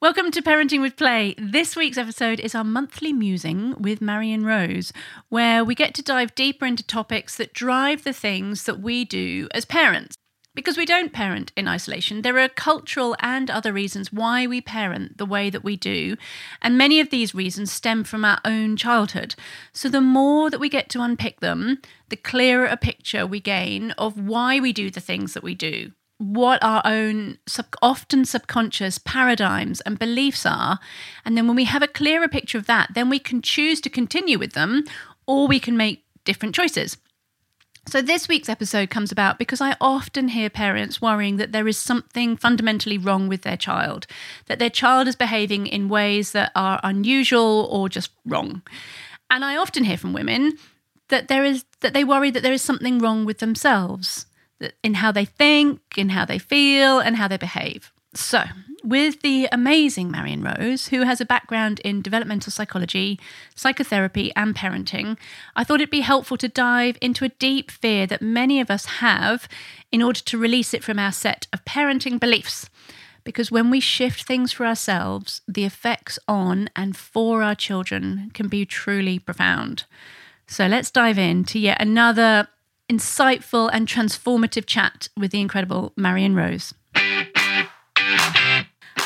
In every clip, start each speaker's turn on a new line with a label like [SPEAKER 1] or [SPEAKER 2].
[SPEAKER 1] Welcome to Parenting with Play. This week's episode is our monthly musing with Marion Rose, where we get to dive deeper into topics that drive the things that we do as parents. Because we don't parent in isolation, there are cultural and other reasons why we parent the way that we do, and many of these reasons stem from our own childhood. So, the more that we get to unpick them, the clearer a picture we gain of why we do the things that we do what our own sub- often subconscious paradigms and beliefs are. And then when we have a clearer picture of that, then we can choose to continue with them or we can make different choices. So, this week's episode comes about because I often hear parents worrying that there is something fundamentally wrong with their child, that their child is behaving in ways that are unusual or just wrong. And I often hear from women that there is that they worry that there is something wrong with themselves in how they think, in how they feel, and how they behave. So, with the amazing Marion Rose, who has a background in developmental psychology, psychotherapy, and parenting, I thought it'd be helpful to dive into a deep fear that many of us have in order to release it from our set of parenting beliefs. Because when we shift things for ourselves, the effects on and for our children can be truly profound. So let's dive into yet another insightful and transformative chat with the incredible Marion Rose.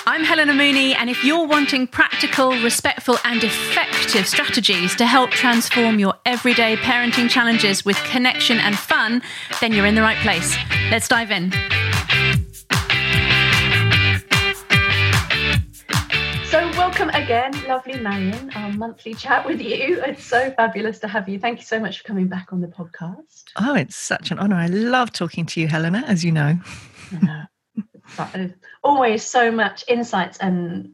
[SPEAKER 1] I'm Helena Mooney, and if you're wanting practical, respectful, and effective strategies to help transform your everyday parenting challenges with connection and fun, then you're in the right place. Let's dive in. Welcome again, lovely Marion, our monthly chat with you. It's so fabulous to have you. Thank you so much for coming back on the podcast.
[SPEAKER 2] Oh, it's such an honour. I love talking to you, Helena, as you know.
[SPEAKER 1] Uh, always so much insights and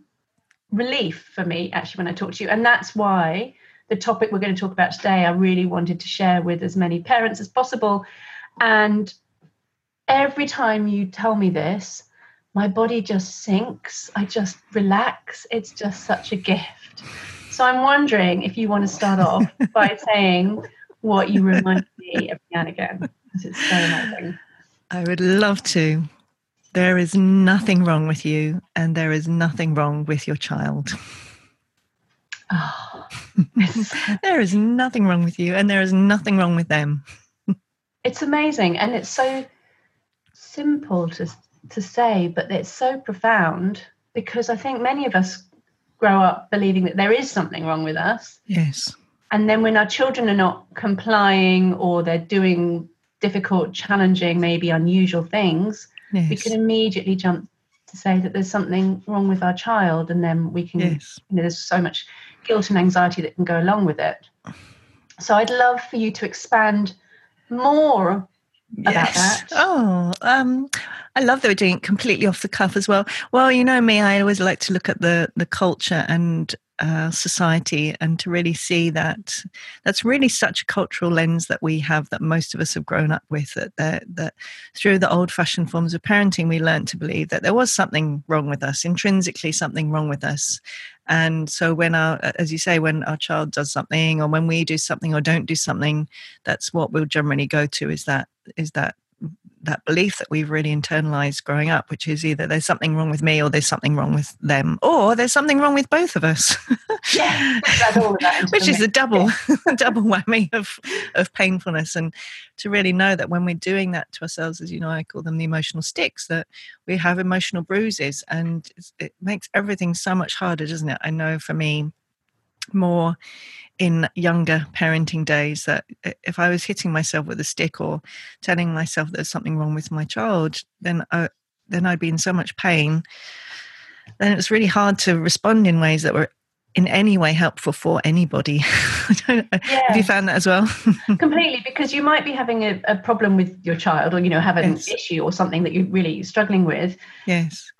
[SPEAKER 1] relief for me, actually, when I talk to you. And that's why the topic we're going to talk about today, I really wanted to share with as many parents as possible. And every time you tell me this, my body just sinks. I just relax. It's just such a gift. So I'm wondering if you want to start off by saying what you remind me of again, because it's so amazing.
[SPEAKER 2] I would love to. There is nothing wrong with you, and there is nothing wrong with your child. Oh, there is nothing wrong with you, and there is nothing wrong with them.
[SPEAKER 1] it's amazing, and it's so simple to to say, but it's so profound because I think many of us grow up believing that there is something wrong with us.
[SPEAKER 2] Yes.
[SPEAKER 1] And then when our children are not complying or they're doing difficult, challenging, maybe unusual things, yes. we can immediately jump to say that there's something wrong with our child. And then we can, yes. you know, there's so much guilt and anxiety that can go along with it. So I'd love for you to expand more yes.
[SPEAKER 2] Oh, um, I love that we're doing it completely off the cuff as well. Well, you know me, I always like to look at the the culture and uh, society and to really see that that's really such a cultural lens that we have that most of us have grown up with that that, that through the old fashioned forms of parenting we learned to believe that there was something wrong with us intrinsically something wrong with us and so when our as you say when our child does something or when we do something or don't do something that's what we'll generally go to is that is that that belief that we've really internalized growing up, which is either there's something wrong with me or there's something wrong with them, or there's something wrong with both of us.
[SPEAKER 1] yeah,
[SPEAKER 2] which is a double double whammy of of painfulness. And to really know that when we're doing that to ourselves, as you know, I call them the emotional sticks, that we have emotional bruises, and it makes everything so much harder, doesn't it? I know for me, more in younger parenting days that if I was hitting myself with a stick or telling myself there's something wrong with my child, then I, then I'd be in so much pain. Then it was really hard to respond in ways that were in any way helpful for anybody. yeah. Have you found that as well?
[SPEAKER 1] Completely, because you might be having a, a, problem with your child, or you know, have an yes. issue or something that you're really struggling with.
[SPEAKER 2] Yes.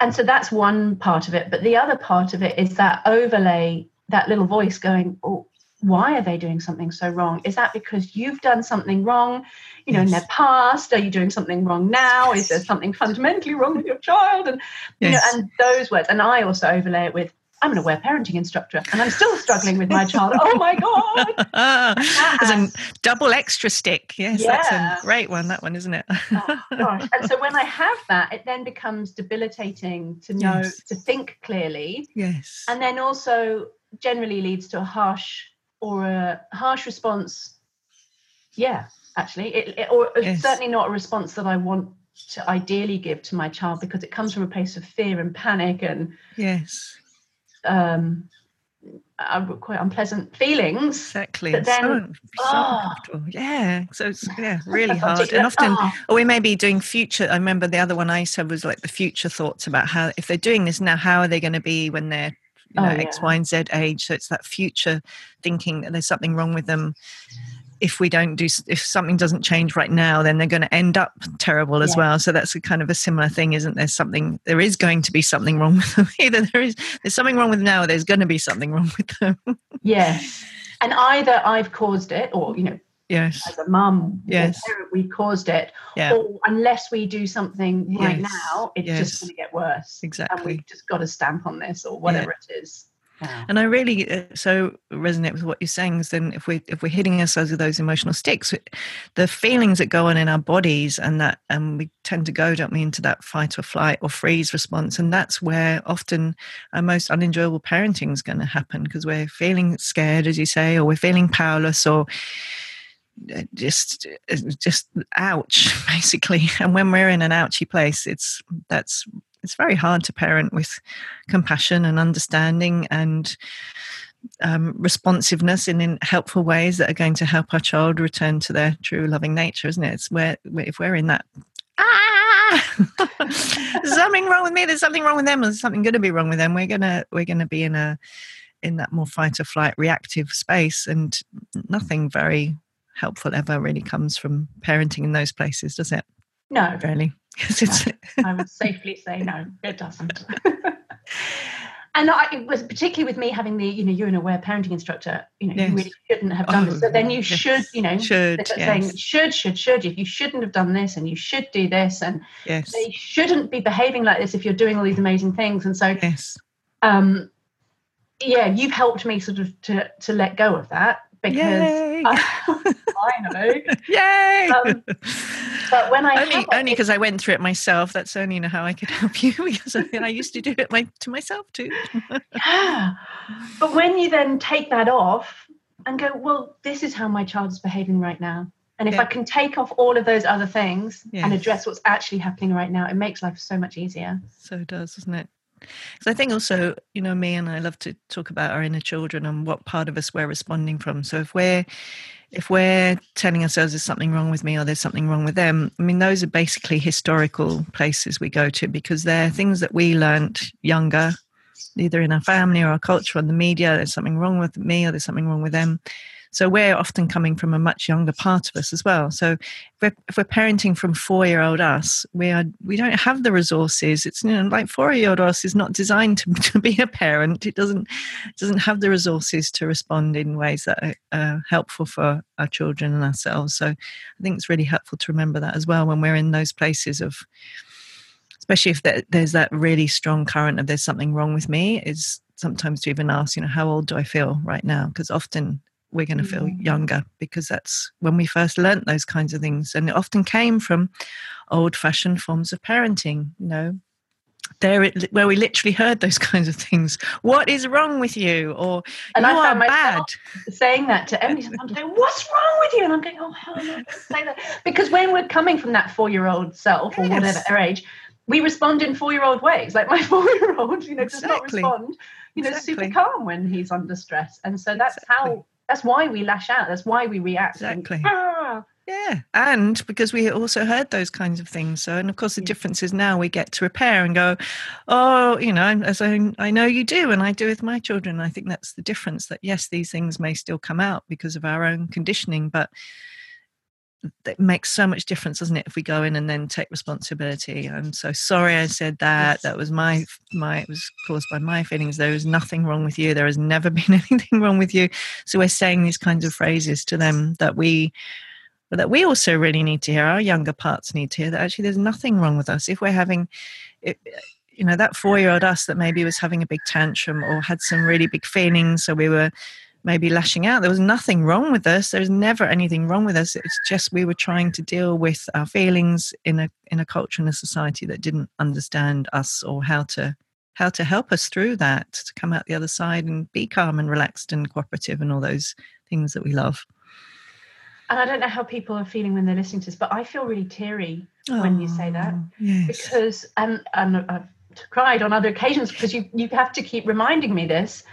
[SPEAKER 1] And so that's one part of it, but the other part of it is that overlay that little voice going, oh, why are they doing something so wrong? Is that because you've done something wrong, you know, yes. in their past? Are you doing something wrong now? Is there something fundamentally wrong with your child? And yes. you know, and those words. And I also overlay it with, I'm an aware parenting instructor and I'm still struggling with my child. Oh my God.
[SPEAKER 2] As a double extra stick. Yes, yeah. that's a great one, that one, isn't it? oh,
[SPEAKER 1] gosh. And so when I have that, it then becomes debilitating to know, yes. to think clearly.
[SPEAKER 2] Yes.
[SPEAKER 1] And then also generally leads to a harsh or a harsh response. Yeah, actually. It, it or yes. certainly not a response that I want to ideally give to my child because it comes from a place of fear and panic and
[SPEAKER 2] yes
[SPEAKER 1] um, uh, quite unpleasant feelings.
[SPEAKER 2] Exactly. But then, so, so oh, yeah. So it's yeah, really hard. And often, oh. or we may be doing future. I remember the other one I said was like the future thoughts about how if they're doing this now, how are they going to be when they're you know, oh, yeah. X, Y, and Z age? So it's that future thinking that there's something wrong with them if we don't do if something doesn't change right now then they're going to end up terrible as yeah. well so that's a kind of a similar thing isn't there something there is going to be something wrong with them either there is there's something wrong with now there's going to be something wrong with them
[SPEAKER 1] yes and either i've caused it or you know
[SPEAKER 2] yes
[SPEAKER 1] as a mum
[SPEAKER 2] yes
[SPEAKER 1] we caused it yeah. or unless we do something right yes. now it's yes. just going to get worse
[SPEAKER 2] exactly
[SPEAKER 1] and we've just got to stamp on this or whatever yeah. it is
[SPEAKER 2] and I really uh, so resonate with what you're saying. Is then if we if we're hitting ourselves with those emotional sticks, the feelings that go on in our bodies, and that and we tend to go, don't we, into that fight or flight or freeze response, and that's where often our most unenjoyable parenting is going to happen because we're feeling scared, as you say, or we're feeling powerless, or just uh, just ouch basically and when we're in an ouchy place it's that's it's very hard to parent with compassion and understanding and um, responsiveness in, in helpful ways that are going to help our child return to their true loving nature, isn't it? It's where if we're in that ah, there's something wrong with me. There's something wrong with them. There's something going to be wrong with them. We're gonna we're gonna be in a in that more fight or flight reactive space, and nothing very helpful ever really comes from parenting in those places, does it?
[SPEAKER 1] No,
[SPEAKER 2] really.
[SPEAKER 1] No, I would safely say no, it doesn't. and I, it was particularly with me having the, you know, you're an aware parenting instructor, you know, yes. you really shouldn't have done oh, this. So then you yes. should, you know,
[SPEAKER 2] should, yes.
[SPEAKER 1] saying should, should, should, you, you shouldn't have done this and you should do this. And
[SPEAKER 2] yes.
[SPEAKER 1] they shouldn't be behaving like this if you're doing all these amazing things. And so,
[SPEAKER 2] yes.
[SPEAKER 1] um, yeah, you've helped me sort of to, to let go of that because finally,
[SPEAKER 2] yay! Um,
[SPEAKER 1] but when I
[SPEAKER 2] only only because I went through it myself, that's only how I could help you because I, I used to do it my, to myself too.
[SPEAKER 1] yeah, but when you then take that off and go, well, this is how my child is behaving right now. And if yeah. I can take off all of those other things and address what's actually happening right now, it makes life so much easier.
[SPEAKER 2] So it does, doesn't it? Because I think also, you know, me and I love to talk about our inner children and what part of us we're responding from. So if we're if we're telling ourselves there's something wrong with me or there's something wrong with them, I mean, those are basically historical places we go to because they're things that we learnt younger, either in our family or our culture or the media. There's something wrong with me or there's something wrong with them. So we're often coming from a much younger part of us as well. So if we're, if we're parenting from four-year-old us, we are we don't have the resources. It's you know like four-year-old us is not designed to, to be a parent. It doesn't doesn't have the resources to respond in ways that are uh, helpful for our children and ourselves. So I think it's really helpful to remember that as well when we're in those places of especially if there's that really strong current of there's something wrong with me is sometimes to even ask you know how old do i feel right now because often we're going to feel mm. younger because that's when we first learnt those kinds of things. And it often came from old fashioned forms of parenting, you know, there it, where we literally heard those kinds of things. What is wrong with you? Or
[SPEAKER 1] and
[SPEAKER 2] you
[SPEAKER 1] I
[SPEAKER 2] are bad.
[SPEAKER 1] Saying that to Emily sometimes, going, "What's wrong with you?" And I'm going, "Oh, hell no, say that." Because when we're coming from that four-year-old self or yes. whatever age, we respond in four-year-old ways. Like my four-year-old, you know, exactly. does not respond, you know, exactly. super calm when he's under stress, and so that's exactly. how that's why we lash out. That's why we react.
[SPEAKER 2] Exactly. And, ah. Yeah, and because we also heard those kinds of things. So, and of course, the difference is now we get to repair and go, oh, you know, as I, I know you do, and I do with my children. I think that's the difference. That yes, these things may still come out because of our own conditioning, but it makes so much difference, doesn't it? If we go in and then take responsibility. I'm so sorry I said that. Yes. That was my my it was caused by my feelings. There is nothing wrong with you. There has never been anything wrong with you. So we're saying these kinds of phrases to them that we that we also really need to hear. Our younger parts need to hear that actually there's nothing wrong with us. If we're having eh, you know that four year old us that maybe was having a big tantrum or had some really big feelings so we were maybe lashing out. There was nothing wrong with us. There was never anything wrong with us. It's just we were trying to deal with our feelings in a in a culture and a society that didn't understand us or how to how to help us through that to come out the other side and be calm and relaxed and cooperative and all those things that we love.
[SPEAKER 1] And I don't know how people are feeling when they're listening to this, but I feel really teary oh, when you say that.
[SPEAKER 2] Oh, yes.
[SPEAKER 1] because and and I've cried on other occasions because you you have to keep reminding me this,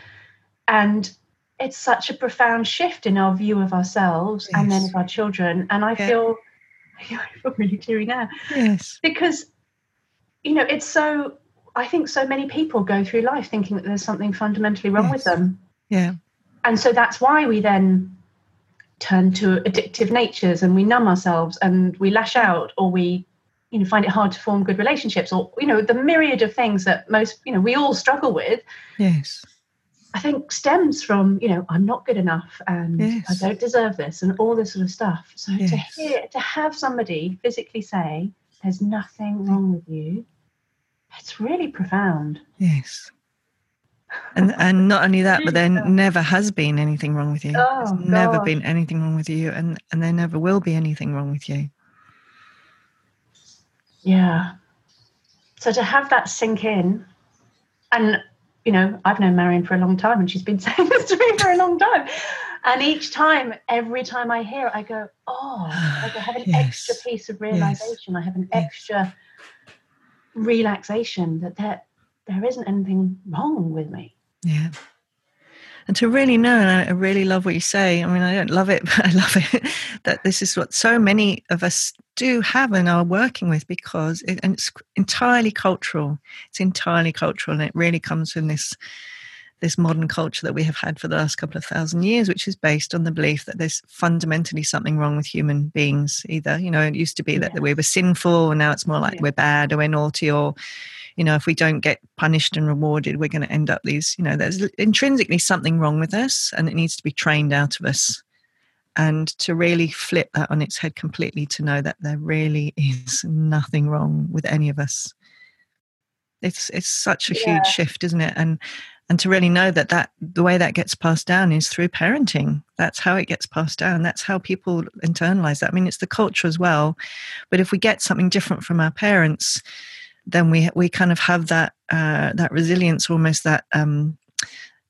[SPEAKER 1] and it's such a profound shift in our view of ourselves yes. and then of our children, and I yeah. feel I feel really teary now.
[SPEAKER 2] Yes,
[SPEAKER 1] because you know it's so. I think so many people go through life thinking that there's something fundamentally wrong yes. with them.
[SPEAKER 2] Yeah.
[SPEAKER 1] And so that's why we then turn to addictive natures and we numb ourselves and we lash out or we you know find it hard to form good relationships or you know the myriad of things that most you know we all struggle with
[SPEAKER 2] yes
[SPEAKER 1] i think stems from you know i'm not good enough and yes. i don't deserve this and all this sort of stuff. So yes. to hear to have somebody physically say there's nothing wrong with you it's really profound.
[SPEAKER 2] Yes. And and not only that but there never has been anything wrong with you.
[SPEAKER 1] Oh,
[SPEAKER 2] There's never been anything wrong with you and and there never will be anything wrong with you.
[SPEAKER 1] Yeah. So to have that sink in and you know i've known marion for a long time and she's been saying this to me for a long time and each time every time i hear it i go oh like i have an yes. extra piece of realization yes. i have an extra relaxation that there there isn't anything wrong with me.
[SPEAKER 2] Yeah. And to really know, and I really love what you say. I mean, I don't love it, but I love it that this is what so many of us do have and are working with because it, and it's entirely cultural. It's entirely cultural, and it really comes from this this modern culture that we have had for the last couple of thousand years, which is based on the belief that there's fundamentally something wrong with human beings. Either, you know, it used to be that, yeah. we were sinful, and now it's more like yeah. we're bad or we're naughty, or you know, if we don't get punished and rewarded, we're going to end up these, you know, there's intrinsically something wrong with us and it needs to be trained out of us. And to really flip that on its head completely to know that there really is nothing wrong with any of us. It's it's such a yeah. huge shift, isn't it? And and to really know that that the way that gets passed down is through parenting that's how it gets passed down that's how people internalize that i mean it's the culture as well but if we get something different from our parents then we we kind of have that uh, that resilience, almost that um,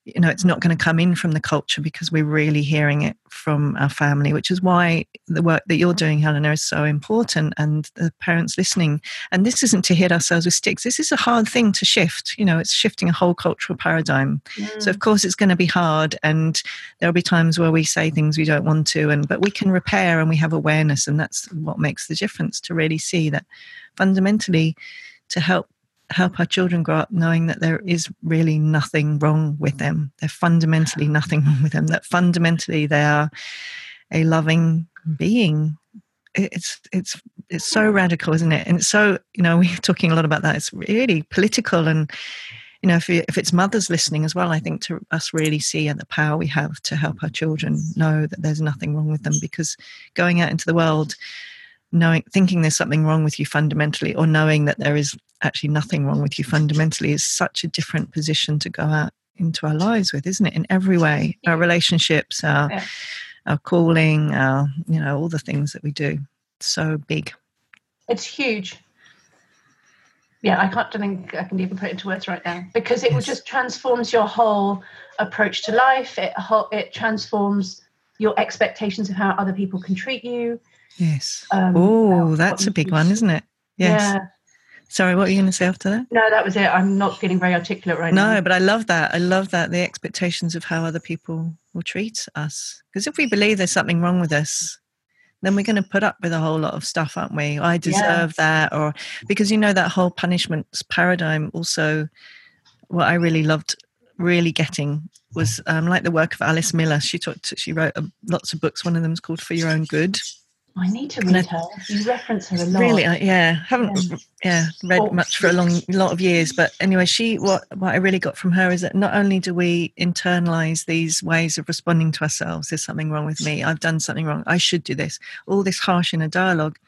[SPEAKER 2] you know it's not going to come in from the culture because we're really hearing it from our family, which is why the work that you're doing, Helena, is so important, and the parents listening. And this isn't to hit ourselves with sticks. This is a hard thing to shift. You know, it's shifting a whole cultural paradigm. Mm. So of course it's going to be hard, and there'll be times where we say things we don't want to, and but we can repair and we have awareness, and that's what makes the difference to really see that fundamentally to help help our children grow up knowing that there is really nothing wrong with them. There's fundamentally nothing wrong with them. That fundamentally they are a loving being. It's it's it's so radical, isn't it? And it's so you know we're talking a lot about that. It's really political, and you know if if it's mothers listening as well, I think to us really see the power we have to help our children know that there's nothing wrong with them because going out into the world knowing thinking there's something wrong with you fundamentally or knowing that there is actually nothing wrong with you fundamentally is such a different position to go out into our lives with isn't it? In every way. Our relationships our yeah. our calling our you know all the things that we do. So big.
[SPEAKER 1] It's huge. Yeah i can't think i can even put it into words right now because it yes. just transforms your whole approach to life. It it transforms your expectations of how other people can treat you
[SPEAKER 2] Yes. Um, oh, that's a big one, isn't it? Yes. Yeah. Sorry, what were you going to say after that?
[SPEAKER 1] No, that was it. I'm not getting very articulate right
[SPEAKER 2] no,
[SPEAKER 1] now.
[SPEAKER 2] No, but I love that. I love that the expectations of how other people will treat us. Because if we believe there's something wrong with us, then we're going to put up with a whole lot of stuff, aren't we? I deserve that, or because you know that whole punishment paradigm. Also, what I really loved, really getting was um, like the work of Alice Miller. She talked. She wrote uh, lots of books. One of them is called For Your Own Good
[SPEAKER 1] I need to read her. You reference her a lot.
[SPEAKER 2] Really, uh, yeah, haven't yeah, yeah read oh, much for a long lot of years, but anyway, she what what I really got from her is that not only do we internalize these ways of responding to ourselves, there's something wrong with me, I've done something wrong, I should do this, all this harsh inner dialogue,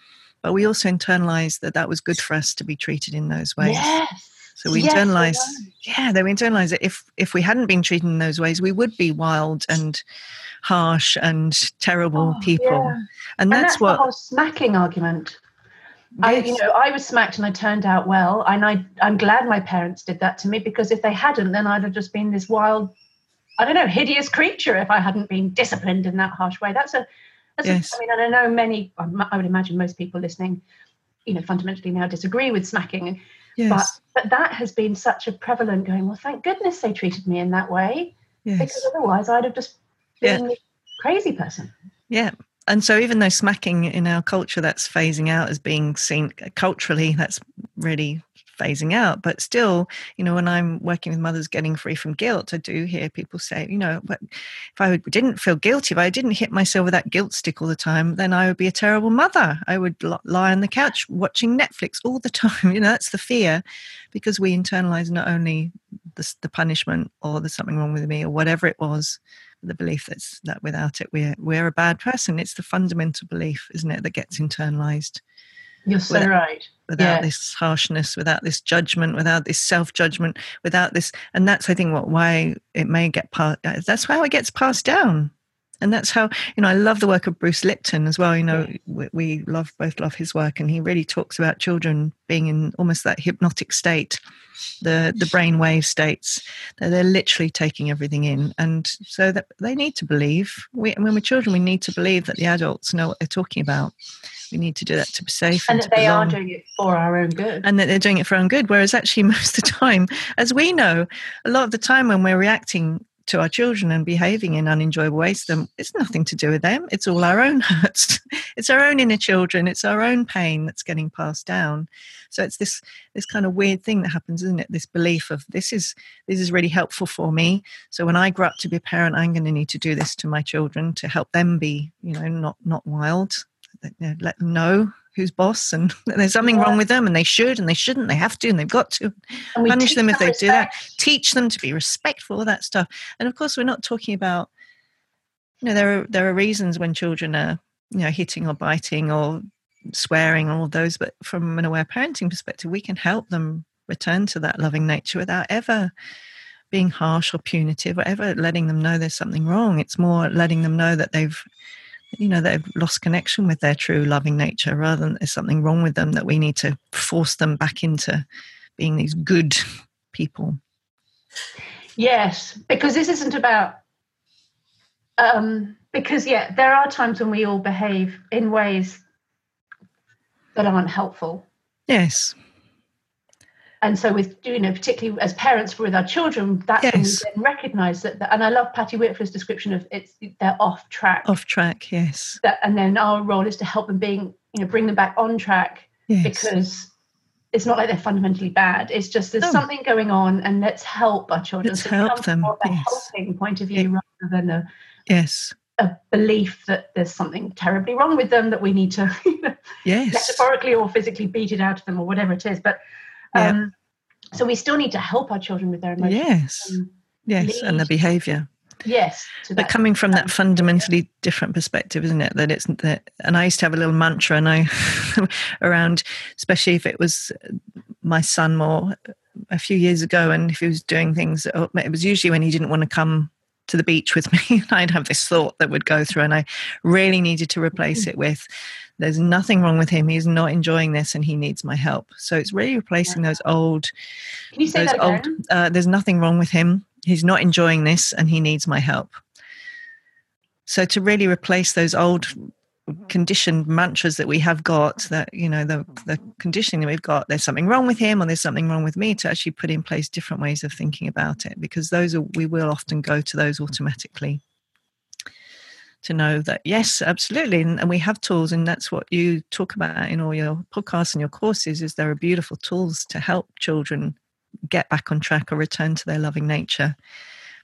[SPEAKER 2] but we also internalize that that was good for us to be treated in those ways.
[SPEAKER 1] Yes.
[SPEAKER 2] So we
[SPEAKER 1] Yes,
[SPEAKER 2] internalize, yeah, they we internalize it. If if we hadn't been treated in those ways, we would be wild and harsh and terrible
[SPEAKER 1] Oh,
[SPEAKER 2] people.
[SPEAKER 1] yeah.
[SPEAKER 2] And
[SPEAKER 1] And
[SPEAKER 2] that's,
[SPEAKER 1] that's, the whole smacking argument. I, you know, I was smacked and I turned out well, and I, I'm glad my parents did that to me because if they hadn't, then I'd have just been this wild, I don't know, hideous creature if I hadn't been disciplined in that harsh way. That's a, that's
[SPEAKER 2] Yes.
[SPEAKER 1] a I mean, and I know many, I would imagine most people listening, you know, fundamentally now disagree with smacking,
[SPEAKER 2] yes,
[SPEAKER 1] but that has been such a prevalent going. Well, thank goodness they treated me in that way
[SPEAKER 2] yes.
[SPEAKER 1] because otherwise I'd have just
[SPEAKER 2] Yeah.
[SPEAKER 1] been a crazy person.
[SPEAKER 2] Yeah. And so even though smacking in our culture that's phasing out as being seen culturally, that's really phasing out. But still, you know, when I'm working with mothers getting free from guilt, I do hear people say, you know, but if I didn't feel guilty, if I didn't hit myself with that guilt stick all the time, then I would be a terrible mother. I would lie on the couch watching Netflix all the time. You know, that's the fear because we internalize not only the, the punishment or there's something wrong with me or whatever it was, the belief that's that without it we're we're a bad person. It's the fundamental belief, isn't it, that gets internalized
[SPEAKER 1] You're so
[SPEAKER 2] Without-
[SPEAKER 1] right.
[SPEAKER 2] Without
[SPEAKER 1] Yeah.
[SPEAKER 2] this harshness, without this judgment, without this self judgment, without this, and that's I think what why it may get passed. Uh, that's how it gets passed down, and that's how you know I love the work of Bruce Lipton as well. You know, we, we love both love his work, and he really talks about children being in almost that hypnotic state, the the brain wave states that they're literally taking everything in, and so that they need to believe. We, when we're children, we need to believe that the adults know what they're talking about. We need to do that to be safe
[SPEAKER 1] And
[SPEAKER 2] and,
[SPEAKER 1] that they are doing it for our own good.
[SPEAKER 2] and that they're doing it for our own good. Whereas actually, most of the time, as we know, a lot of the time when we're reacting to our children and behaving in unenjoyable ways to them, it's nothing to do with them. It's all our own hurts. it's our own inner children. It's our own pain that's getting passed down. So it's this this kind of weird thing that happens, isn't it? This belief of this is this is really helpful for me. So when I grow up to be a parent, I'm going to need to do this to my children to help them be, you know, not not wild. You know, let them know who's boss and there's something wrong with them and they should and they shouldn't they have to and they've got to. Punish them if they do that. teach them to be respectful of that stuff. And of course we're not talking about you know there are there are reasons when children are you know hitting or biting or swearing all of those but from an aware parenting perspective we can help them return to that loving nature without ever being harsh or punitive or ever letting them know there's something wrong. It's more letting them know that they've you know they've lost connection with their true loving nature rather than there's something wrong with them that we need to force them back into being these good people
[SPEAKER 1] Yes, because this isn't about. Um, because yeah, there are times when we all behave in ways that aren't helpful,
[SPEAKER 2] yes
[SPEAKER 1] and so with you know, particularly as parents with our children, that's when we
[SPEAKER 2] Yes.
[SPEAKER 1] then recognise that. And I love Patty Wipfler's description of it's they're off track,
[SPEAKER 2] off track yes
[SPEAKER 1] that, and then our role is to help them being you know bring them back on track
[SPEAKER 2] yes
[SPEAKER 1] because it's not like they're fundamentally bad. It's just there's something going on, and let's help our children.
[SPEAKER 2] Let's
[SPEAKER 1] So
[SPEAKER 2] help them,
[SPEAKER 1] from A
[SPEAKER 2] yes.
[SPEAKER 1] helping point of view rather than a,
[SPEAKER 2] yes
[SPEAKER 1] a belief that there's something terribly wrong with them that we need to you know,
[SPEAKER 2] yes
[SPEAKER 1] metaphorically or physically beat it out of them or whatever it is. But
[SPEAKER 2] Yeah.
[SPEAKER 1] um, so we still need to help our children with their emotions.
[SPEAKER 2] yes
[SPEAKER 1] Um,
[SPEAKER 2] yes and the
[SPEAKER 1] lead-
[SPEAKER 2] behavior
[SPEAKER 1] yes.
[SPEAKER 2] but coming from that
[SPEAKER 1] um,
[SPEAKER 2] fundamentally different perspective isn't it that it's that and i used to have a little mantra and i around especially if it was my son more a few years ago and if he was doing things oh, it was usually when he didn't want to come to the beach with me and i'd have this thought that would go through and i really needed to replace it with there's nothing wrong with him. He's not enjoying this and he needs my help. So it's really replacing those old
[SPEAKER 1] Can you say that
[SPEAKER 2] old uh, there's nothing wrong with him. He's not enjoying this and he needs my help. So to really replace those old conditioned mantras that we have got that you know the the conditioning that we've got there's something wrong with him or there's something wrong with me to actually put in place different ways of thinking about it because those are we will often go to those automatically to know that yes absolutely and, and we have tools and that's what you talk about in all your podcasts and your courses is there are beautiful tools to help children get back on track or return to their loving nature.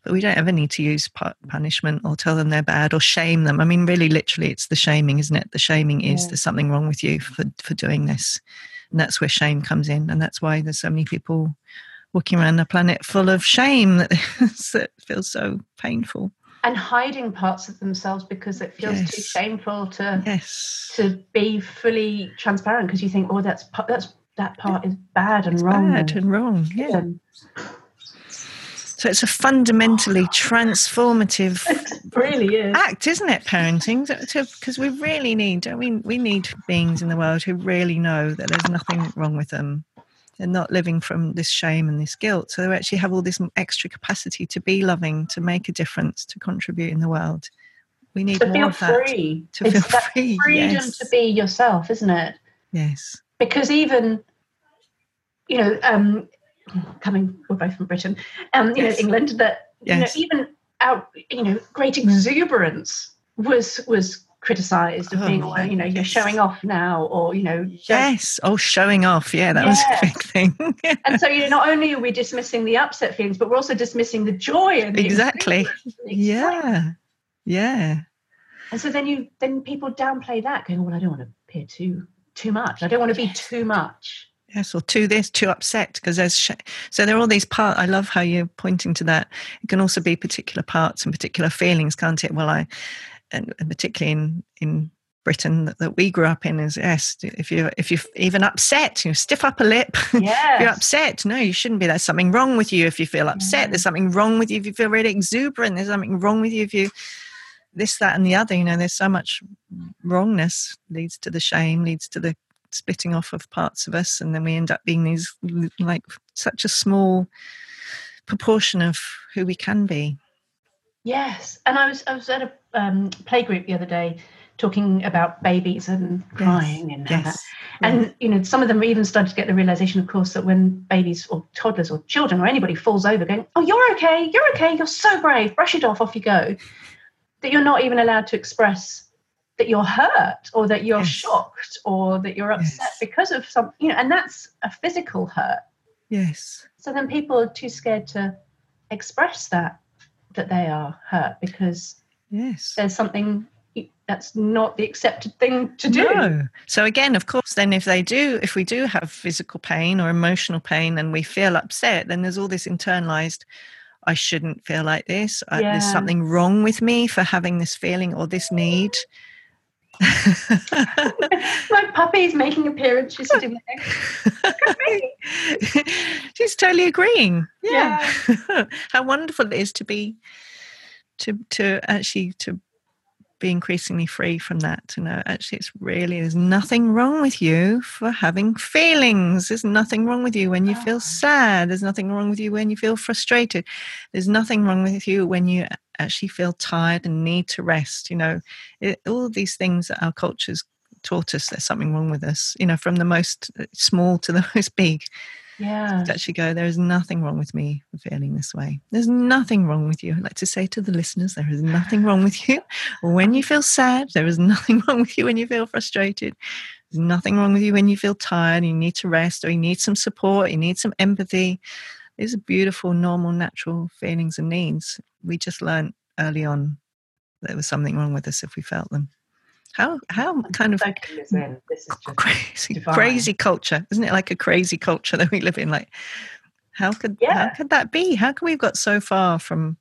[SPEAKER 2] But we don't ever need to use punishment or tell them they're bad or shame them. I mean really literally it's the shaming isn't it? The shaming is
[SPEAKER 1] Yeah.
[SPEAKER 2] there's something wrong with you for for doing this. And that's where shame comes in and that's why there's so many people walking around the planet full of shame that, that feels so painful
[SPEAKER 1] And hiding parts of themselves because it feels too shameful to
[SPEAKER 2] yes
[SPEAKER 1] to be fully transparent because you think, oh, that's that's that part is bad and
[SPEAKER 2] It's
[SPEAKER 1] wrong.
[SPEAKER 2] bad and wrong. Yeah.
[SPEAKER 1] and
[SPEAKER 2] So it's a fundamentally transformative
[SPEAKER 1] really is.
[SPEAKER 2] act, isn't it? Parenting, because we really need. I mean, we need beings in the world who really know that there's nothing wrong with them. They're not living from this shame and this guilt. So they actually have all this extra capacity to be loving, to make a difference, to contribute in the world. We need
[SPEAKER 1] to
[SPEAKER 2] more
[SPEAKER 1] feel
[SPEAKER 2] of that.
[SPEAKER 1] free.
[SPEAKER 2] To
[SPEAKER 1] it's
[SPEAKER 2] feel
[SPEAKER 1] that
[SPEAKER 2] free,
[SPEAKER 1] freedom
[SPEAKER 2] yes.
[SPEAKER 1] to be yourself, isn't it?
[SPEAKER 2] Yes.
[SPEAKER 1] Because even, you know, um, coming, we're both from Britain, um, you
[SPEAKER 2] Yes.
[SPEAKER 1] know, England, that
[SPEAKER 2] Yes.
[SPEAKER 1] you know, even out, you know, great exuberance was was criticised of
[SPEAKER 2] Oh,
[SPEAKER 1] being, you know, you're showing off now, or you know,
[SPEAKER 2] Yes. Oh, showing off. Yeah, that was a big thing.
[SPEAKER 1] And so, you know, not only are we dismissing the upset feelings, but we're also dismissing the joy and the
[SPEAKER 2] Exactly. yeah. Yeah.
[SPEAKER 1] And so then you then people downplay that, going, "Well, I don't want to appear too too much. I don't want to be too much."
[SPEAKER 2] Yes, or too this, too upset, because there's sh- so there are all these parts. I love how you're pointing to that. It can also be particular parts and particular feelings, can't it? Well, I, and and particularly in in Britain that, that we grew up in is yes, if you if you're even upset, you stiff up a lip.
[SPEAKER 1] Yes.
[SPEAKER 2] you're upset, no, you shouldn't be. There's something wrong with you if you feel upset. There's something wrong with you if you feel really exuberant. There's something wrong with you if you this, that, and the other. You know, there's so much wrongness leads to the shame, leads to the splitting off of parts of us, and then we end up being these like such a small proportion of who we can be.
[SPEAKER 1] Yes, and I was I was at a um, play group the other day talking about babies and crying and how that
[SPEAKER 2] Yes.
[SPEAKER 1] And you know, some of them even started to get the realization, of course, that when babies or toddlers or children or anybody falls over, going, "Oh, you're okay, you're okay, you're so brave, brush it off, off you go," that you're not even allowed to express that you're hurt or that you're
[SPEAKER 2] Yes.
[SPEAKER 1] shocked or that you're upset
[SPEAKER 2] Yes.
[SPEAKER 1] because of some, you know, and that's a physical hurt.
[SPEAKER 2] Yes.
[SPEAKER 1] So then people are too scared to express that that they are hurt because
[SPEAKER 2] Yes.
[SPEAKER 1] there's something that's not the accepted thing to do.
[SPEAKER 2] No. So again, of course, then if they do, if we do have physical pain or emotional pain and we feel upset, then there's all this internalized, I shouldn't feel like this. I, there's something wrong with me for having this feeling or this need.
[SPEAKER 1] My puppy's making appearance. She's sitting there.
[SPEAKER 2] She's totally agreeing. Yeah. How wonderful it is to be to to actually to be increasingly free from that to know actually it's really there's nothing wrong with you for having feelings. There's nothing wrong with you when you feel sad. There's nothing wrong with you when you feel frustrated. There's nothing wrong with you when you actually feel tired and need to rest you know. It, all of these things that our cultures taught us there's something wrong with us you know from the most uh, small to the most big
[SPEAKER 1] Yeah.
[SPEAKER 2] to actually go, there is nothing wrong with me for feeling this way. There's nothing wrong with you. I'd like to say to the listeners, there is nothing wrong with you when you feel sad. There is nothing wrong with you when you feel frustrated. There's nothing wrong with you when you feel tired, you need to rest, or you need some support, you need some empathy. These are beautiful, normal, natural feelings and needs. We just learned early on that there was something wrong with us if we felt them. How how kind of
[SPEAKER 1] this is
[SPEAKER 2] crazy crazy culture isn't it like a crazy culture that we live in like how could how could that be how come we've got so far from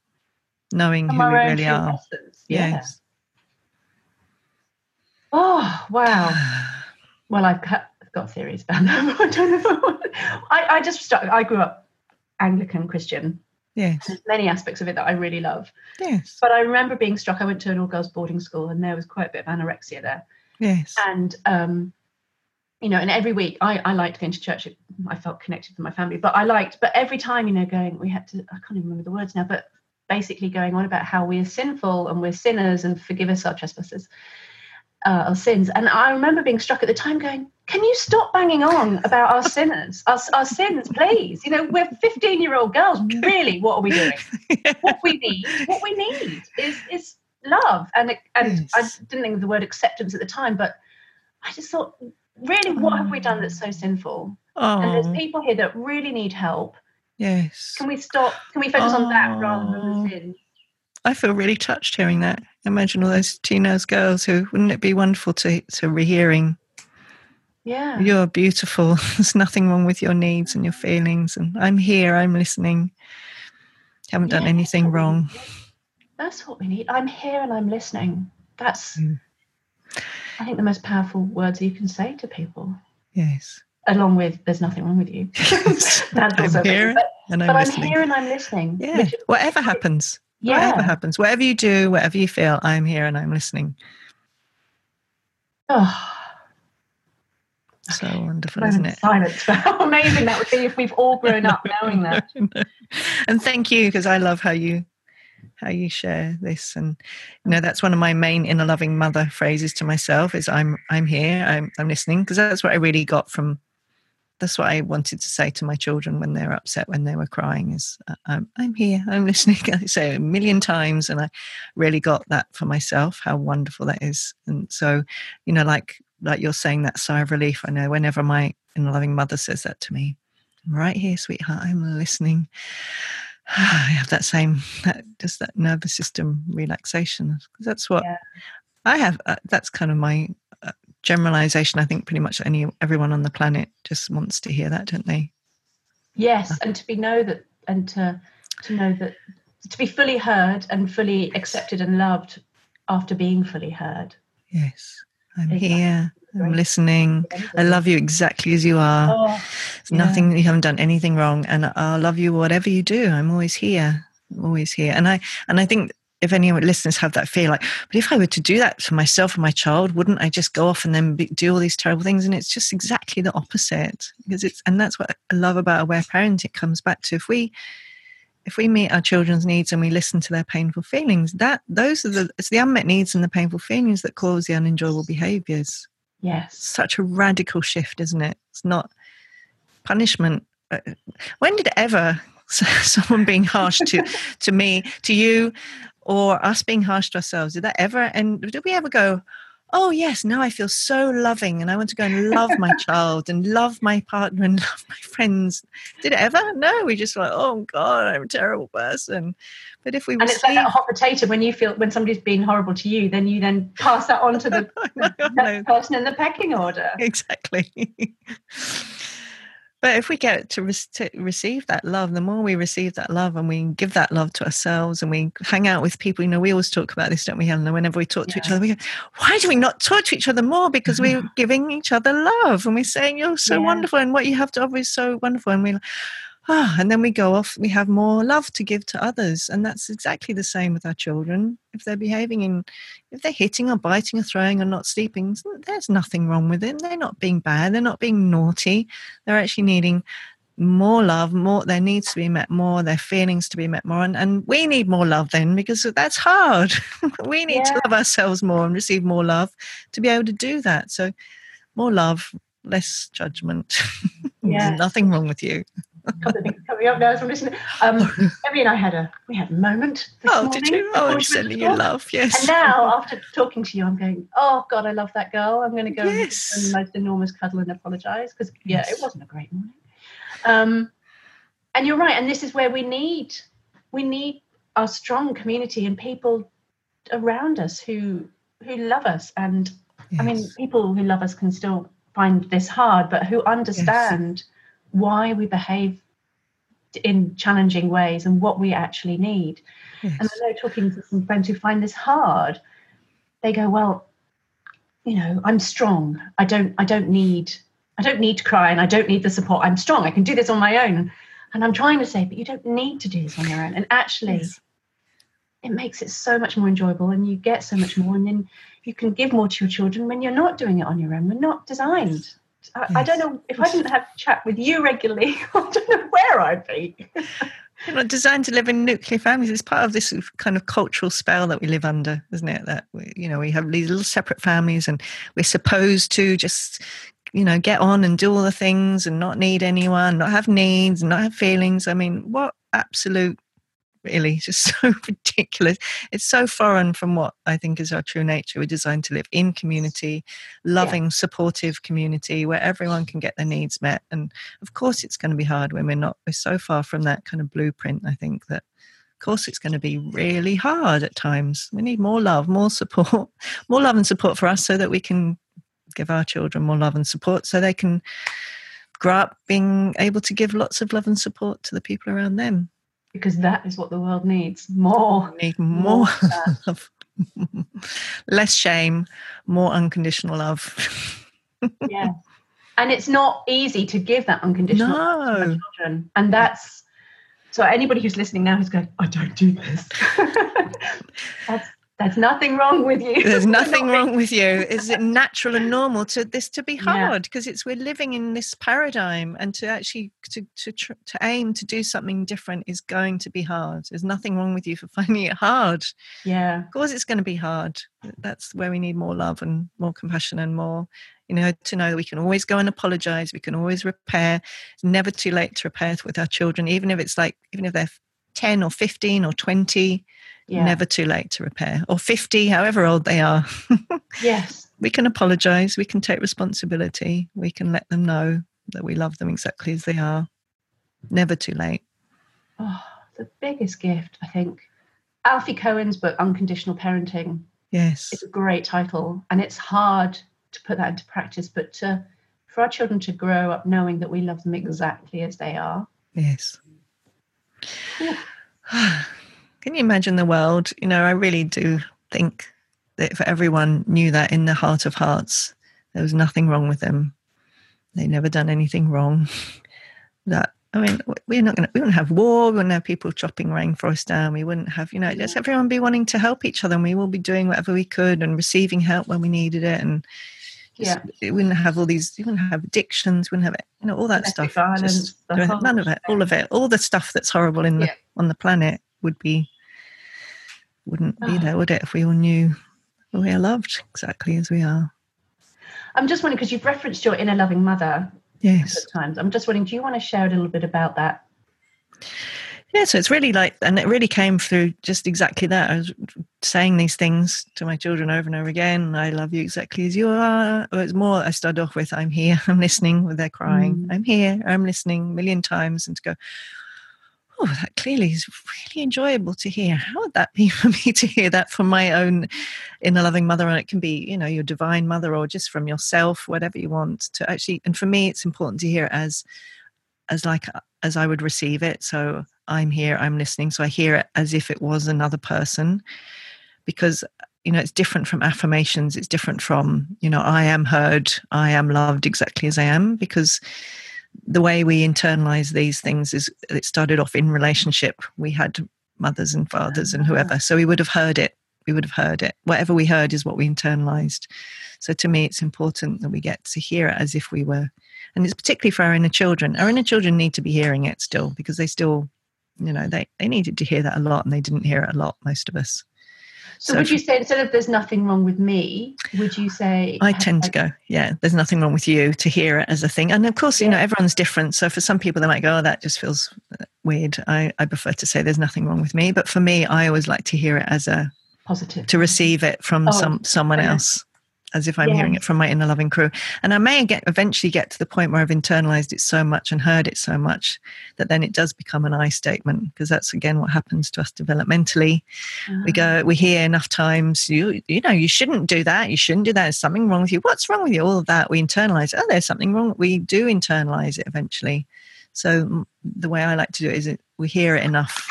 [SPEAKER 2] knowing
[SPEAKER 1] from
[SPEAKER 2] who we really are
[SPEAKER 1] essence. Yeah.
[SPEAKER 2] yes
[SPEAKER 1] Oh wow. Well, I've got, theories about that. I don't know. I, I just. I grew up Anglican Christian.
[SPEAKER 2] Yes
[SPEAKER 1] There's many aspects of it that I really love.
[SPEAKER 2] yes
[SPEAKER 1] But I remember being struck. I went to an all-girls boarding school, and there was quite a bit of anorexia there.
[SPEAKER 2] yes
[SPEAKER 1] and um you know and every week i i liked going to church i felt connected with my family but i liked but every time you know going we had to i can't even remember the words now but basically going on about how we're sinful and we're sinners and forgive us our trespasses uh, our sins and i remember being struck at the time going can you stop banging on about our sinners? Our, our sins please. You know we're 15 year old girls. Really what are we doing? What we need what we need is is love. And and I didn't think of the word acceptance at the time but I just thought really what have we mm. done that's so sinful? And there's
[SPEAKER 2] oh
[SPEAKER 1] people here that really need help.
[SPEAKER 2] Yes.
[SPEAKER 1] Can we stop can we focus on that rather than
[SPEAKER 2] Oh.
[SPEAKER 1] the sin?
[SPEAKER 2] I feel really touched hearing that. Imagine all those teenage girls who wouldn't it be wonderful to to rehearing
[SPEAKER 1] yeah
[SPEAKER 2] you're beautiful there's nothing wrong with your needs and your feelings and i'm here i'm listening haven't done
[SPEAKER 1] Yeah.
[SPEAKER 2] anything wrong
[SPEAKER 1] that's what we need I'm here and I'm listening that's
[SPEAKER 2] Mm.
[SPEAKER 1] I think the most powerful words you can say to people
[SPEAKER 2] Yes.
[SPEAKER 1] along with "There's nothing wrong with you." That's
[SPEAKER 2] I'm
[SPEAKER 1] also
[SPEAKER 2] here
[SPEAKER 1] but,
[SPEAKER 2] and I'm
[SPEAKER 1] but I'm here and I'm listening.
[SPEAKER 2] yeah,
[SPEAKER 1] is-
[SPEAKER 2] whatever happens,
[SPEAKER 1] yeah.
[SPEAKER 2] whatever happens, whatever you do, whatever you feel, I'm here and I'm listening.
[SPEAKER 1] Oh,
[SPEAKER 2] So wonderful, isn't it?
[SPEAKER 1] silence. How amazing that would be if we've all grown up knowing that.
[SPEAKER 2] and thank you because I love how you how you share this and you know that's one of my main inner loving mother phrases to myself is I'm I'm here I'm I'm listening because that's what I really got from that's what I wanted to say to my children when they're upset when they were crying is uh, I'm I'm here I'm listening I say a million times and I really got that for myself how wonderful that is and so you know like like you're saying that sigh of relief I know whenever my loving mother says that to me I'm right here sweetheart I'm listening I have that same that just that nervous system relaxation 'Cause that's what
[SPEAKER 1] Yeah.
[SPEAKER 2] I have. Uh, that's kind of my uh, generalization. I think pretty much any everyone on the planet just wants to hear that, don't they?
[SPEAKER 1] Yes, and to be know that, and to to know that, to be fully heard and fully accepted and loved after being fully heard.
[SPEAKER 2] Yes, I'm here. I'm listening. I love you exactly as you are.
[SPEAKER 1] Oh, yeah.
[SPEAKER 2] nothing you haven't done anything wrong, and I'll love you whatever you do. I'm always here, I'm always here. And I and I think if any listeners have that fear, like, but if I were to do that for myself and my child, wouldn't I just go off and then be, do all these terrible things? And it's just exactly the opposite because it's and that's what I love about aware parenting. It comes back to if we if we meet our children's needs and we listen to their painful feelings, that those are the it's the unmet needs and the painful feelings that cause the unenjoyable behaviors
[SPEAKER 1] yes.
[SPEAKER 2] such a radical shift, isn't it? It's not punishment. Uh, When did ever someone being harsh to to me, to you, or us being harsh to ourselves, did that ever? And did we ever go? Oh yes, now I feel so loving, and I want to go and love my child and love my partner and love my friends. Did it ever? No, we just like, oh God, I'm a terrible person. But if we
[SPEAKER 1] And it's like that hot potato when you feel when somebody's been horrible to you, then you then pass that on to the next person in the pecking order.
[SPEAKER 2] exactly. But if we get to, re- to receive that love, the more we receive that love and we give that love to ourselves and we hang out with people, you know, we always talk about this, don't we, Helena? Whenever we talk to each other, we go, why do we not talk to each other more? Because we're giving each other love and we're saying, you're so
[SPEAKER 1] Yeah.
[SPEAKER 2] wonderful and what you have to offer is so wonderful. And we Ah, and then we go off, we have more love to give to others. And that's exactly the same with our children. If they're behaving in, if they're hitting or biting or throwing or not sleeping, there's nothing wrong with them. They're not being bad. They're not being naughty. They're actually needing more love, more, their needs to be met more, their feelings to be met more. And, and we need more love then because that's hard. we need
[SPEAKER 1] Yeah.
[SPEAKER 2] to love ourselves more and receive more love to be able to do that. So more love, less judgment. There's nothing wrong with you.
[SPEAKER 1] Couple of things coming up now as I'm listening. Um, Emily and I had a we had a moment. This
[SPEAKER 2] Oh,
[SPEAKER 1] morning
[SPEAKER 2] did you? Oh, I'm sending you love. Yes.
[SPEAKER 1] And now, after talking to you, I'm going, oh God, I love that girl. I'm going to go and give
[SPEAKER 2] Yes.
[SPEAKER 1] them the most enormous cuddle and apologise because yeah,
[SPEAKER 2] Yes.
[SPEAKER 1] it wasn't a great morning. Um, and you're right, and this is where we need we need our strong community and people around us who who love us. And I mean, people who love us can still find this hard, but who understand why we behave in challenging ways and what we actually need.
[SPEAKER 2] Yes.
[SPEAKER 1] And I know talking to some friends who find this hard, they go, Well, you know, I'm strong. I don't I don't need I don't need to cry and I don't need the support. I'm strong. I can do this on my own. And I'm trying to say, but you don't need to do this on your own. And actually
[SPEAKER 2] Yes.
[SPEAKER 1] it makes it so much more enjoyable and you get so much more and then you can give more to your children when you're not doing it on your own. We're not designed. I, I don't know if I didn't have chat with you regularly, I don't know where I'd be.
[SPEAKER 2] You're not designed to live in nuclear families. It's part of this kind of cultural spell that we live under, isn't it? That we, you know we have these little separate families, and we're supposed to just you know get on and do all the things and not need anyone, not have needs, and not have feelings. I mean, what absolute really just so ridiculous. It's so foreign from what I think is our true nature. We're designed to live in community, loving, supportive community where everyone can get their needs met. And of course, it's going to be hard when we're not, we're so far from that kind of blueprint. I think that, of course, it's going to be really hard at times. We need more love, more support, more love and support for us so that we can give our children more love and support so they can grow up being able to give lots of love and support to the people around them.
[SPEAKER 1] Because that is what the world needs more.
[SPEAKER 2] We need more
[SPEAKER 1] More
[SPEAKER 2] love, less shame, more unconditional love.
[SPEAKER 1] yeah and it's not easy to give that unconditional
[SPEAKER 2] No.
[SPEAKER 1] love to our children and that's so anybody who's listening now who's going i don't do this that's that's nothing wrong with you
[SPEAKER 2] There's nothing wrong with you. Is it natural and normal to this to be hard? Because it's we're living in this paradigm, and to actually to to tr- to aim to do something different is going to be hard. There's nothing wrong with you for finding it hard.
[SPEAKER 1] yeah
[SPEAKER 2] Of course, it's going to be hard. That's where we need more love and more compassion and more, you know, to know that we can always go and apologize. We can always repair. It's never too late to repair with our children, even if it's like, even if they're 10 or 15 or 20,
[SPEAKER 1] yeah
[SPEAKER 2] never too late to repair. Or 50, however old they are.
[SPEAKER 1] yes
[SPEAKER 2] we can apologize. We can take responsibility. We can let them know that we love them exactly as they are. Never too late.
[SPEAKER 1] oh, the biggest gift i think Alfie Kohn's book unconditional parenting
[SPEAKER 2] Yes.
[SPEAKER 1] it's a great title and it's hard to put that into practice but to, for our children to grow up knowing that we love them exactly as they are
[SPEAKER 2] Yes.
[SPEAKER 1] Yeah.
[SPEAKER 2] Can you imagine the world? You know, I really do think that if everyone knew that in the heart of hearts, there was nothing wrong with them. They never done anything wrong. That I mean, we're not going to. We wouldn't have war. We wouldn't have people chopping rainforest down. We wouldn't have, you know, just everyone be wanting to help each other, and we will be doing whatever we could and receiving help when we needed it, and just,
[SPEAKER 1] Yeah.
[SPEAKER 2] we wouldn't have all these. we wouldn't have addictions. We wouldn't have, you know, all that
[SPEAKER 1] Domestic
[SPEAKER 2] stuff.
[SPEAKER 1] violence,
[SPEAKER 2] Just- none of it. All of it. All the stuff that's horrible in the
[SPEAKER 1] Yeah.
[SPEAKER 2] on the planet would be wouldn't be
[SPEAKER 1] Oh.
[SPEAKER 2] there, would it? If we all knew we are loved exactly as we are.
[SPEAKER 1] i'm just wondering because you've referenced your inner loving mother
[SPEAKER 2] Yes.
[SPEAKER 1] at times i'm just wondering do you want to share a little bit about that
[SPEAKER 2] Yeah, so it's really like, and it really came through just exactly that. I was saying these things to my children over and over again. I love you exactly as you are. Or it's more, I started off with, I'm here, I'm listening, when they're crying.
[SPEAKER 1] Mm.
[SPEAKER 2] I'm here, I'm listening a million times. And to go, oh, that clearly is really enjoyable to hear. How would that be for me to hear that from my own inner loving mother? And it can be, you know, your divine mother or just from yourself, whatever you want to actually. And for me, it's important to hear it as, as like, uh, as I would receive it. So I'm here, I'm listening. So I hear it as if it was another person because, you know, it's different from affirmations. It's different from, you know, I am heard, I am loved exactly as I am because the way we internalize these things is it started off in relationship. We had mothers and fathers and whoever. Ah. So we would have heard it. We would have heard it. Whatever we heard is what we internalized. So to me, it's important that we get to hear it as if we were. And it's particularly for our inner children. Our inner children need to be hearing it still because they still, you know, they, they needed to hear that a lot and they didn't hear it a lot, most of us.
[SPEAKER 1] So,
[SPEAKER 2] So
[SPEAKER 1] would you say instead of there's nothing wrong with me would you say
[SPEAKER 2] I tend to go, yeah, there's nothing wrong with you to hear it as a thing. And of course, you know, everyone's different. So for some people, they might go, oh, that just feels uh, weird. I, I prefer to say there's nothing wrong with me. But for me, I always like to hear it as a,
[SPEAKER 1] positive
[SPEAKER 2] to receive it from
[SPEAKER 1] Oh,
[SPEAKER 2] some someone
[SPEAKER 1] yeah.
[SPEAKER 2] else as if i'm hearing it from my inner loving crew. And i may get eventually get to the point where i've internalized it so much and heard it so much that then it does become an i statement because that's again what happens to us developmentally. We go ah. we hear enough times you you know you shouldn't do that. You shouldn't do that. There's something wrong with you. What's wrong with you? All of that we internalize oh there's something wrong. We do internalize it eventually. So the way i like to do it is it, we hear it enough.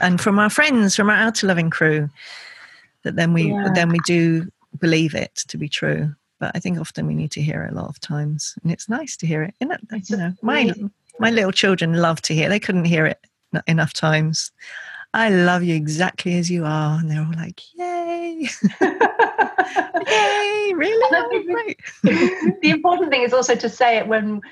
[SPEAKER 2] And from our friends from our outer loving crew that then we
[SPEAKER 1] Yeah.
[SPEAKER 2] then we do believe it to be true but i think often we need to hear it a lot of times and it's nice to hear it and you know my my little children love to hear they couldn't hear it enough times. I love you exactly as you are and they're all like yay. Yay really?
[SPEAKER 1] And I think
[SPEAKER 2] great.
[SPEAKER 1] the important thing is also to say it when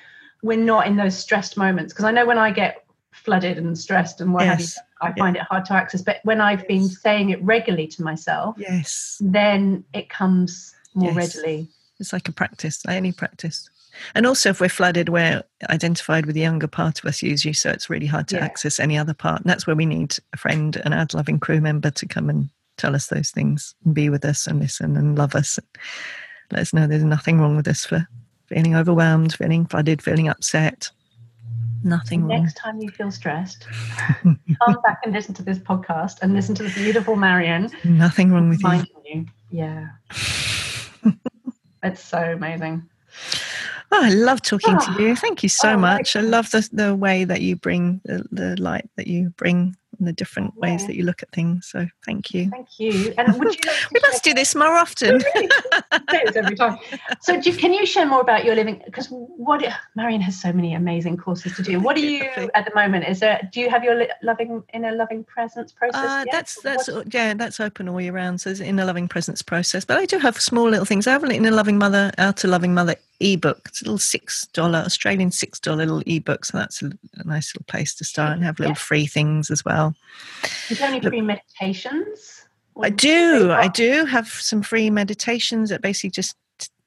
[SPEAKER 1] we're not in those stressed moments because i know when i get flooded and stressed and what have you i find it hard to access. But when i've been saying it regularly to myself
[SPEAKER 2] yes.
[SPEAKER 1] then it comes more
[SPEAKER 2] Yes.
[SPEAKER 1] readily.
[SPEAKER 2] It's like a practice. Like any practice. And also if we're flooded we're identified with the younger part of us usually so it's really hard to
[SPEAKER 1] Yeah.
[SPEAKER 2] access any other part. And that's where we need a friend an ad loving crew member to come and tell us those things and be with us and listen and love us and let us know there's nothing wrong with us for feeling overwhelmed feeling flooded feeling upset nothing wrong
[SPEAKER 1] next time you feel stressed come back and listen to this podcast and listen to the beautiful marion
[SPEAKER 2] nothing wrong with you
[SPEAKER 1] you yeah it's so amazing
[SPEAKER 2] Oh, I love talking to
[SPEAKER 1] Oh.
[SPEAKER 2] you. Thank you so
[SPEAKER 1] Oh,
[SPEAKER 2] much. I love the, the way that you bring the, the light that you bring and the different yeah. ways that you look at things. So thank you.
[SPEAKER 1] Thank you. And would you
[SPEAKER 2] like we must do this more often.
[SPEAKER 1] every time. So you, can you share more about your living? Because what Marion has so many amazing courses to do. What are you at the moment? Is there? Do you have your loving Inner Loving Presence Process? Uh,
[SPEAKER 2] that's that's what? yeah, that's open all year round. So it's Inner Loving Presence Process. But I do have small little things. I have an Inner Loving Mother, out to loving mother ebook. It's a little six dollar Australian six dollar little ebook. So that's a, a, nice little place to start and have little yeah. free things as well.
[SPEAKER 1] Is there any free meditations?
[SPEAKER 2] I do. I do have some free meditations that basically just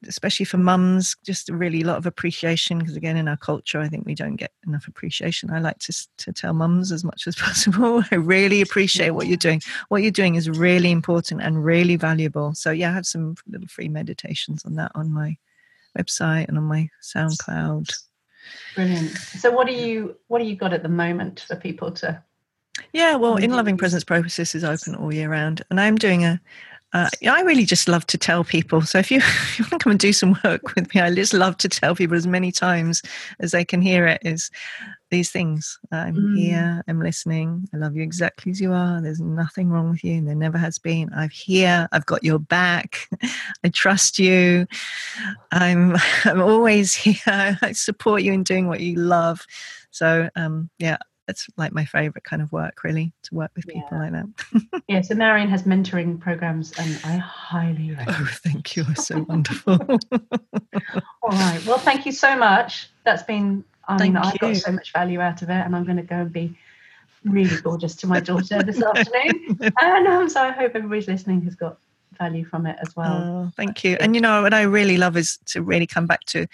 [SPEAKER 2] especially for mums, just really a lot of appreciation because again in our culture, I think we don't get enough appreciation. I like to to tell mums as much as possible. I really appreciate what you're doing. What you're doing is really important and really valuable. So yeah, I have some little free meditations on that on my website and on my SoundCloud.
[SPEAKER 1] Brilliant. So what do you what do you got at the moment for people to
[SPEAKER 2] yeah, well, Inner Loving Presence Process is open all year round, and I'm doing a uh, I really just love to tell people. So if you, if you want to come and do some work with me, I just love to tell people as many times as they can hear it is these things. I'm mm. here, I'm listening, I love you exactly as you are. There's nothing wrong with you. And there never has been. I'm here, I've got your back. I trust you. I'm I'm always here. I support you in doing what you love. So um, yeah, it's like my favorite kind of work really to work with people yeah. like
[SPEAKER 1] that. Yeah so marion has mentoring programs and i highly recommend
[SPEAKER 2] oh thank you so wonderful.
[SPEAKER 1] All right well thank you so much. That's been i mean i got so much value out of it and i'm going to go and be really gorgeous to my daughter this afternoon. And um, so i hope everybody's listening has got value from it as well.
[SPEAKER 2] Oh, thank you. and you know what i really love is to really come back to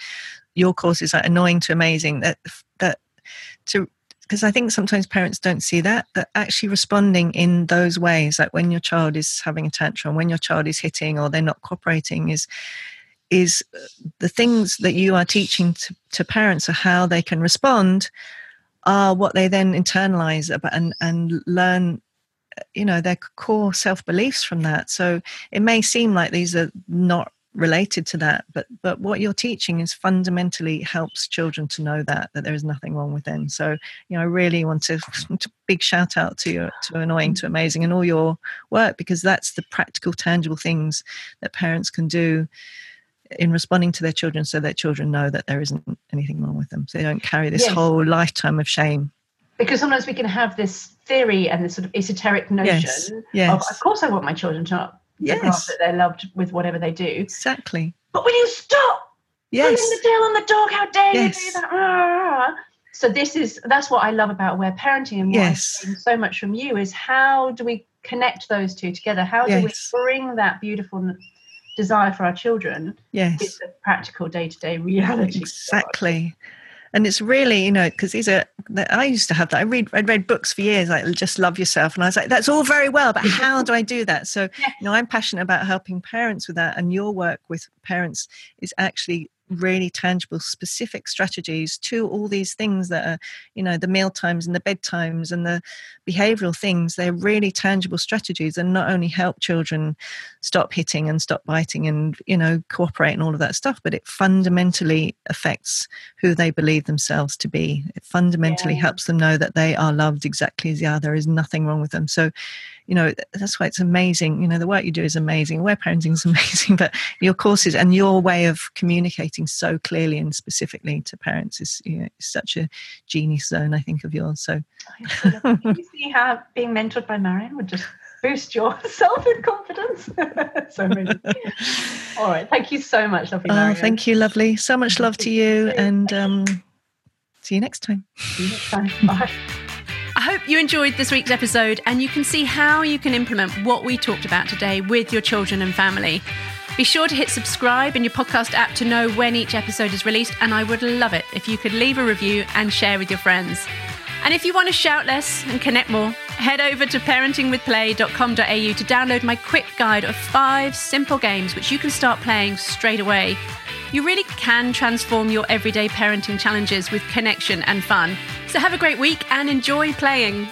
[SPEAKER 2] your courses like annoying to amazing that that to because I think sometimes parents don't see that, that actually responding in those ways, like when your child is having a tantrum, when your child is hitting or they're not cooperating, is is uh, the things that you are teaching to, to parents of how they can respond are what they then internalize about and, and learn uh, you know their core self beliefs from that. So it may seem like these are not related to that but but what you're teaching is fundamentally helps children to know that that there is nothing wrong with them so you know i really want to, to big shout out to you to annoying to amazing and all your work because that's the practical tangible things that parents can do in responding to their children so their children know that there isn't anything wrong with them so they don't carry this yes. whole lifetime of shame
[SPEAKER 1] because sometimes we can have this theory and this sort of esoteric notion yes. Yes. of of course i want my children to yes. that they're loved with whatever they do.
[SPEAKER 2] Exactly.
[SPEAKER 1] But will you stop yes. pulling the tail on the dog? How dare yes. you do that? Ah. So this is that's what I love about Aware Parenting and yes. so much from you is how do we connect those two together? How do yes. we bring that beautiful desire for our children
[SPEAKER 2] yes.
[SPEAKER 1] with the practical day to day reality?
[SPEAKER 2] Exactly and it's really you know because these are i used to have that. I read i read books for years like just love yourself and i was like that's all very well but how do i do that? So you know i'm passionate about helping parents with that and your work with parents is actually really tangible specific strategies to all these things that are you know the meal times and the bedtimes and the behavioral things. They're really tangible strategies and not only help children stop hitting and stop biting and you know cooperate and all of that stuff but it fundamentally affects who they believe themselves to be. It fundamentally yeah. helps them know that they are loved exactly as they are there is nothing wrong with them. So you know that's why it's amazing you know the work you do is amazing. Aware parenting is amazing but your courses and your way of communicating so clearly and specifically to parents is you know, such a genius zone i think of yours so.
[SPEAKER 1] You see how being mentored by marion would just boost your self-confidence. So amazing. All right. Thank you so much lovely
[SPEAKER 2] oh thank you lovely. So much love to you. and um see you next time.
[SPEAKER 1] See you next time. Bye
[SPEAKER 3] hope you enjoyed this week's episode and you can see how you can implement what we talked about today with your children and family. Be sure to hit subscribe in your podcast app to know when each episode is released, and I would love it if you could leave a review and share with your friends. And if you want to shout less and connect more, head over to parentingwithplay.com.au to download my quick guide of five simple games which you can start playing straight away. You really can transform your everyday parenting challenges with connection and fun. So have a great week and enjoy playing.